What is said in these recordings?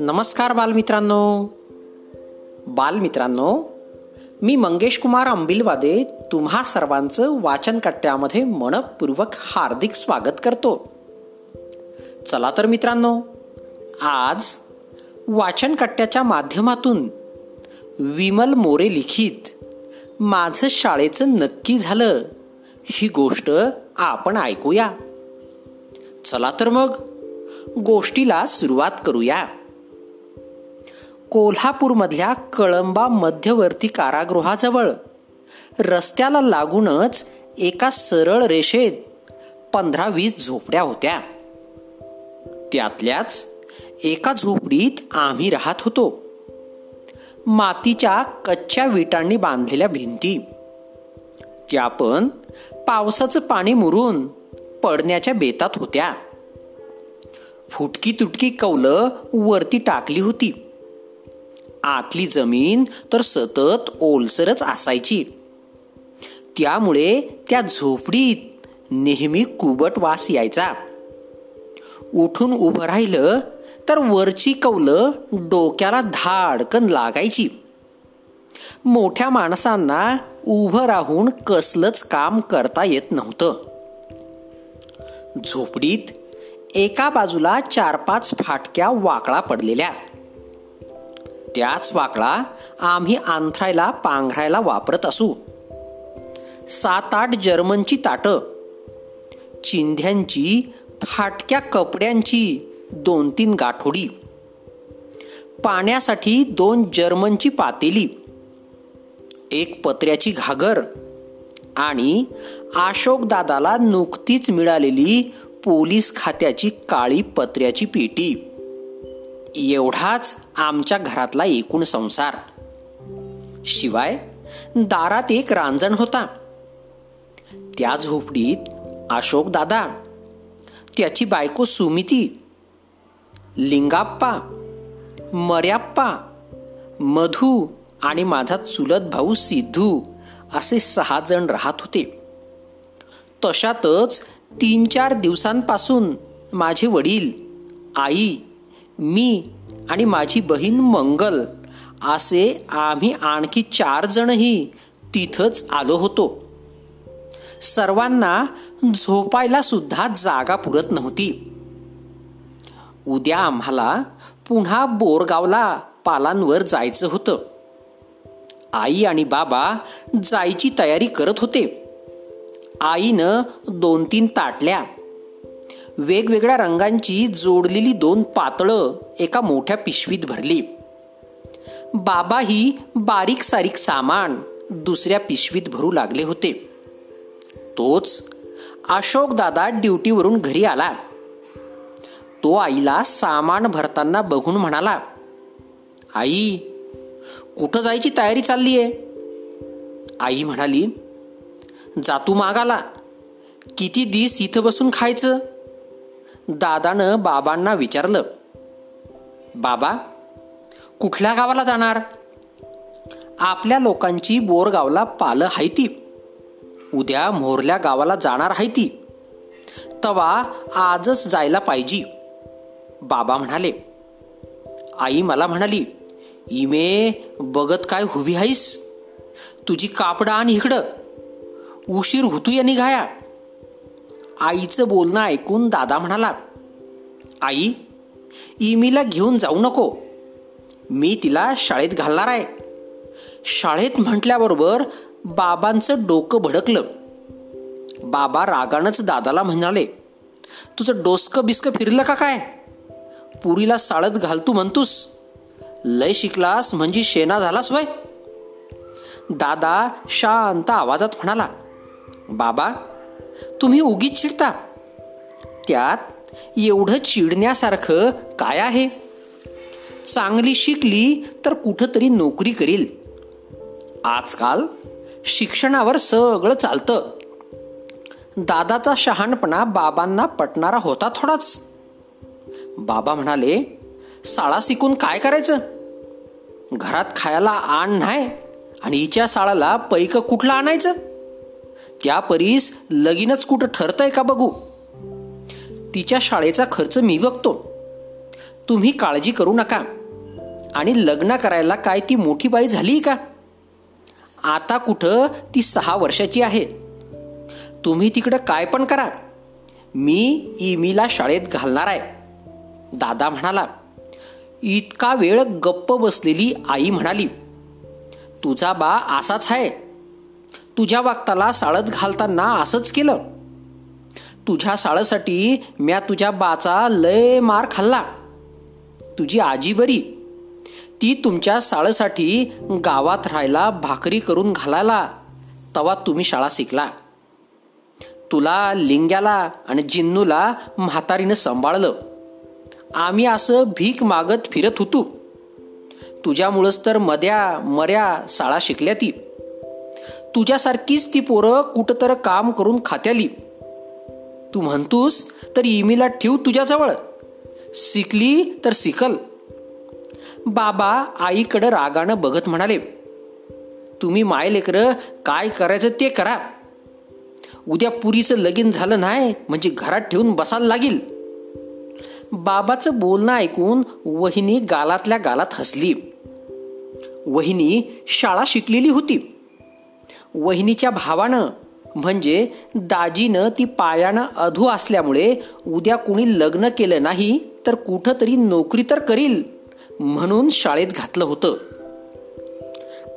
नमस्कार बालमित्रांनो. बालमित्रांनो मी मंगेश कुमार अंबिलवादे तुम्हा सर्वांचं वाचन कट्ट्यामध्ये मनपूर्वक हार्दिक स्वागत करतो. चला तर मित्रांनो आज वाचन कट्ट्याच्या माध्यमातून विमल मोरे लिखित माझं शाळेचं नक्की झालं ही गोष्ट आपण ऐकूया. चला तर मग गोष्टीला सुरुवात करूया. कोल्हापूरमधल्या कळंबा मध्यवर्ती कारागृहाजवळ रस्त्याला लागूनच एका सरळ रेषेत पंधरा वीस झोपड्या होत्या. त्यातल्याच एका झोपडीत आम्ही राहत होतो. मातीच्या कच्च्या विटांनी बांधलेल्या भिंती. त्या पण पावसाचं पाणी मुरून पडण्याच्या बेतात होत्या. फुटकी तुटकी कौलं वरती टाकली होती. आतली जमीन तर सतत ओलसरच असायची. त्यामुळे त्या झोपडीत नेहमी कुबट वास यायचा. उठून उभं राहिलं तर वरची कौलं डोक्याला धाडकन लागायची. मोठ्या माणसांना उभं राहून कसलंच काम करता येत नव्हतं. झोपडीत एका बाजूला चार पाच फाटक्या वाकळा पडलेल्या. त्याच वाकळा आम्ही आंथरायला पांघरायला वापरत असू. सात आठ जर्मनची ताटं चिंध्यांची फाटक्या कपड्यांची दोन तीन गाठोडी. पाण्यासाठी दोन जर्मनची पातेली. एक पत्र्याची घागर आणि अशोकदादाला नुकतीच मिळालेली पोलीस खात्याची काळी पत्र्याची पेटी. एवढाच आमच्या घरातला एकूण संसार. शिवाय दारात एक रांजण होता. त्या झोपडीत अशोकदादा त्याची बायको सुमिती लिंगाप्पा मर्याप्पा मधू आणि माझा चुलत भाऊ सिद्धू असे सहा जण राहत होते. तशातच तीन चार दिवसांपासून माझे वडील आई मी आणि माझी बहीण मंगल असे आम्ही आणखी चार जणही तिथंच आलो होतो. सर्वांना झोपायला सुद्धा जागा पुरत नव्हती. उद्या आम्हाला पुन्हा बोरगावला पालांवर जायचं होतं. आई आणि बाबा जायची तयारी करत होते. आईनं दोन तीन ताटल्या. वेगवेगळ्या रंगांची जोडलेली दोन पातळं एका मोठ्या पिशवीत भरली. बाबाही बारीक सारीक सामान दुसऱ्या पिशवीत भरू लागले होते. तोच अशोकदादा ड्युटीवरून घरी आला. तो आईला सामान भरताना बघून म्हणाला आई कुठं जायची तयारी चालली आहे? आई म्हणाली जातू मागाला. किती दिस इथं बसून खायचं? दादानं बाबांना विचारलं बाबा कुठल्या गावाला जाणार? आपल्या लोकांची बोरगावला पालं हायती. उद्या मोरल्या गावाला जाणार हायती. तवा आजच जायला पाहिजे. बाबा म्हणाले आई मला म्हणाली इमे बघत काय हुबी आहेस तुझी कापडं आणि इकडं. उशीर होतू या निघाया. आईचं बोलणं ऐकून दादा म्हणाला आई इमीला घेऊन जाऊ नको. मी तिला शाळेत घालणार आहे. शाळेत म्हटल्याबरोबर बाबांचं डोकं भडकलं. बाबा रागानंच दादाला म्हणाले तुझं डोसकं बिस्कं फिरलं का काय? पुरीला साळत घालतू म्हणतोस. लय शिकलास म्हणजे शेना झालास वय. दादा शांत आवाजात म्हणाला बाबा तुम्ही उगीच चिडता. त्यात एवढं चिडण्यासारखं काय आहे? चांगली शिकली तर कुठंतरी नोकरी करील. आजकाल शिक्षणावर सगळं चालतं. दादाचा शहाणपणा बाबांना पटणारा होता थोडाच. बाबा म्हणाले साळा शिकून काय करायचं? घरात खायला आण नाही आणि हिच्या साळाला पैक कुठलं आणायचं? त्या परीस लगीनच कुठं ठरतंय का बघू? तिच्या शाळेचा खर्च मी बघतो. तुम्ही काळजी करू नका. आणि लग्न करायला काय ती मोठी बाई झाली का? आता कुठं ती सहा वर्षाची आहे? तुम्ही तिकडं काय पण करा. मी इमीला शाळेत घालणार आहे. दादा म्हणाला इतका वेळ गप्प बसलेली आई म्हणाली तुझा बा असाच आहे तुझ्या वागताला साळत घालताना असंच केलं. तुझ्या साळसाठी म्या तुझ्या बाचा लय मार खाल्ला. तुझी आजी बरी. ती तुमच्या साळसाठी गावात राहायला भाकरी करून घालायला तवा तुम्ही शाळा शिकला. तुला लिंग्याला आणि जिन्नूला म्हातारीनं सांभाळलं. आम्ही असं भीक मागत फिरत होतो. तुझ्यामुळंच तर मद्या मर्या शाळा शिकल्या ती. तुझ्यासारखीच ती पोरं कुठं तर काम करून खात्याली. तू म्हणतोस तर इमीला ठेव तुझ्याजवळ. शिकली तर शिकल. बाबा आईकडं रागानं बघत म्हणाले तुम्ही माय लेकरं काय करायचं ते करा. उद्या पुरीचं लगीन झालं नाही म्हणजे घरात ठेवून बसायला लागेल. बाबाचं बोलणं ऐकून वहिनी गालातल्या गालात हसली. वहिनी शाळा शिकलेली होती. वहिनीच्या भावानं म्हणजे दाजीनं ती पायानं अधू असल्यामुळे उद्या कुणी लग्न केलं नाही तर कुठं तरी नोकरी तर करील म्हणून शाळेत घातलं होतं.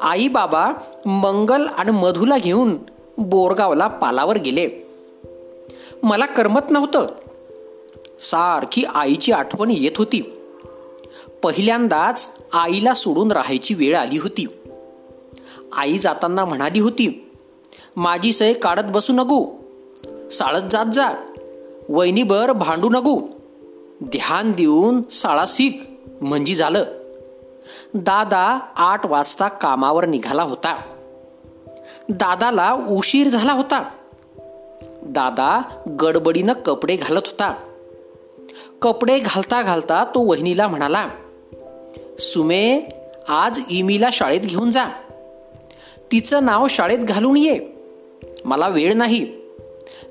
आई बाबा मंगल आणि मधूला घेऊन बोरगावला पालावर गेले. मला करमत नव्हतं. सारखी आईची आठवण येत होती. पहिल्यांदाच आईला सोडून राहायची वेळ आली होती. आई जाताना म्हणाली होती माझी सय काढत बसू नको. साळत जात जा. वहिनीभर भांडू नको. ध्यान देऊन साळा सीख म्हणजे झालं. दादा आठ वाजता कामावर निघाला होता. दादाला उशीर झाला होता. दादा गडबडीनं कपडे घालत होता. कपडे घालता घालता तो वहिनीला म्हणाला सुमे आज इमीला शाळेत घेऊन जा. तिचं नाव शाळेत घालून ये. मला वेळ नाही.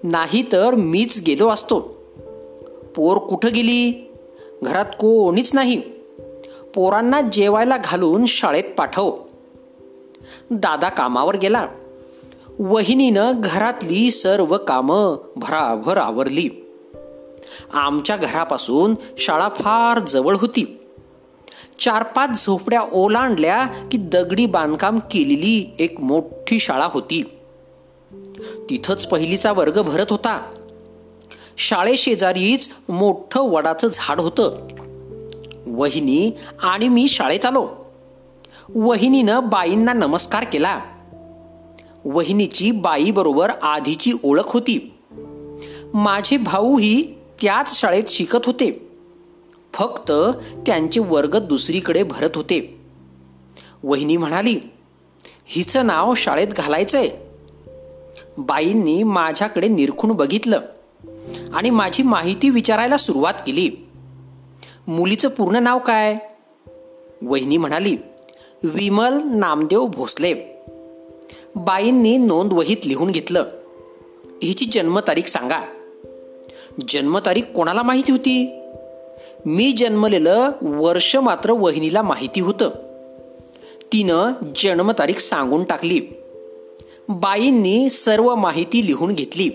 नाही तर मीच गेलो असतो. पोर कुठं गेली? घरात कोणीच नाही. पोरांना जेवायला घालून शाळेत पाठव. दादा कामावर गेला. वहिनीनं घरातली सर्व कामं भराभर आवरली. आमच्या घरापासून शाळा फार जवळ होती. चार पाच झोपड्या ओलांडल्या की दगडी बांधकाम केलेली एक मोठी शाळा होती. तिथंच पहिलीचा वर्ग भरत होता. शाळेशेजारीच मोठं वडाचं झाड होतं. वहिनी आणि मी शाळेत आलो. वहिनीनं बाईंना नमस्कार केला. वहिनीची बाईबरोबर आधीची ओळख होती. माझे भाऊही त्याच शाळेत शिकत होते. फक्त त्यांचे वर्ग दुसरीकडे भरत होते. वहिनी म्हणाली हिचं नाव शाळेत घालायचंय. बाईंनी माझ्याकडे निरखून बघितलं आणि माझी माहिती विचारायला सुरुवात केली. मुलीचं पूर्ण नाव काय? वहिनी म्हणाली विमल नामदेव भोसले. बाईंनी नोंद वहीत लिहून घेतलं. हिची जन्मतारीख सांगा. जन्मतारीख कोणाला माहिती होती? मी जन्मलेलं वर्ष मात्र वहिनीला माहिती होतं. तिनं जन्मतारीख सांगून टाकली. बाईंनी सर्व माहिती लिहून घेतली.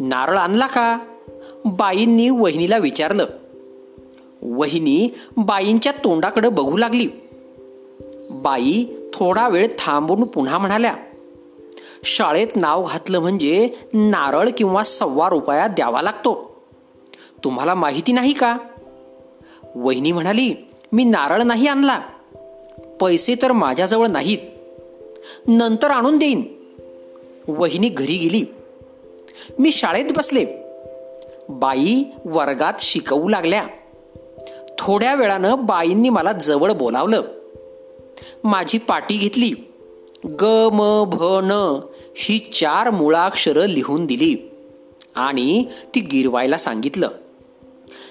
नारळ आणला का? बाईंनी वहिनीला विचारलं. वहिनी बाईंच्या तोंडाकडे बघू लागली. बाई थोडा वेळ थांबून पुन्हा म्हणाल्या शाळेत नाव घातलं म्हणजे नारळ किंवा सव्वा रुपया द्यावा लागतो. तुम्हाला माहिती नाही का? वहिनी म्हणाली मी नारळ नाही आणला. पैसे तर माझ्याजवळ नाहीत. नंतर आणून देईन. वहिनी घरी गेली. मी शाळेत बसले. बाई वर्गात शिकवू लागल्या. थोड्या वेळानं बाईंनी मला जवळ बोलावलं. माझी पाटी घेतली. ग म भ न ही चार मुळाक्षरं लिहून दिली आणि ती गिरवायला सांगितलं.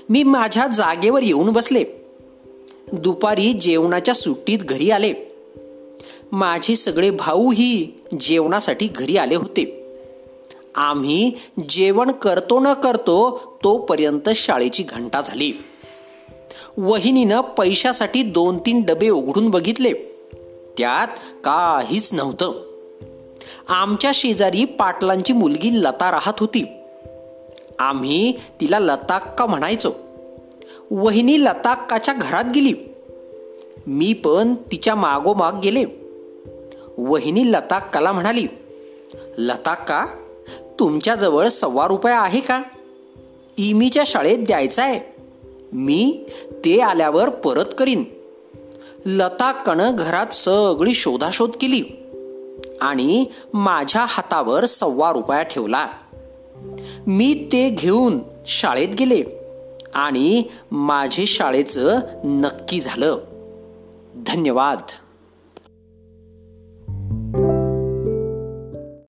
मी माझ्या जागेवर येऊन बसले. दुपारी जेवणाच्या सुट्टीत घरी आले. माझे सगळे भाऊही जेवणासाठी घरी आले होते. आम्ही जेवण करतो न करतो तोपर्यंत शाळेची घंटा झाली. वहिनीनं पैशासाठी दोन तीन डबे उघडून बघितले. त्यात काहीच नव्हतं. आमच्या शेजारी पाटलांची मुलगी लता राहत होती. आम्ही तिला लताक्का म्हणायचो. वहिनी लताक्काच्या घरात गेली. मी पण तिच्या मागोमाग गेले. वहिनी लताक्काला म्हणाली लताक्का तुमच्याजवळ सव्वा रुपया आहे का? इमीच्या शाळेत द्यायचा आहे मी ते आल्यावर परत करीन. लताक्कानं घरात सगळी शोधाशोध केली. आणि माझ्या हातावर सव्वा रुपया ठेवला. मी ते घेऊन शाळेत गेले आणि माझे शाळेचं नक्की झालं. धन्यवाद.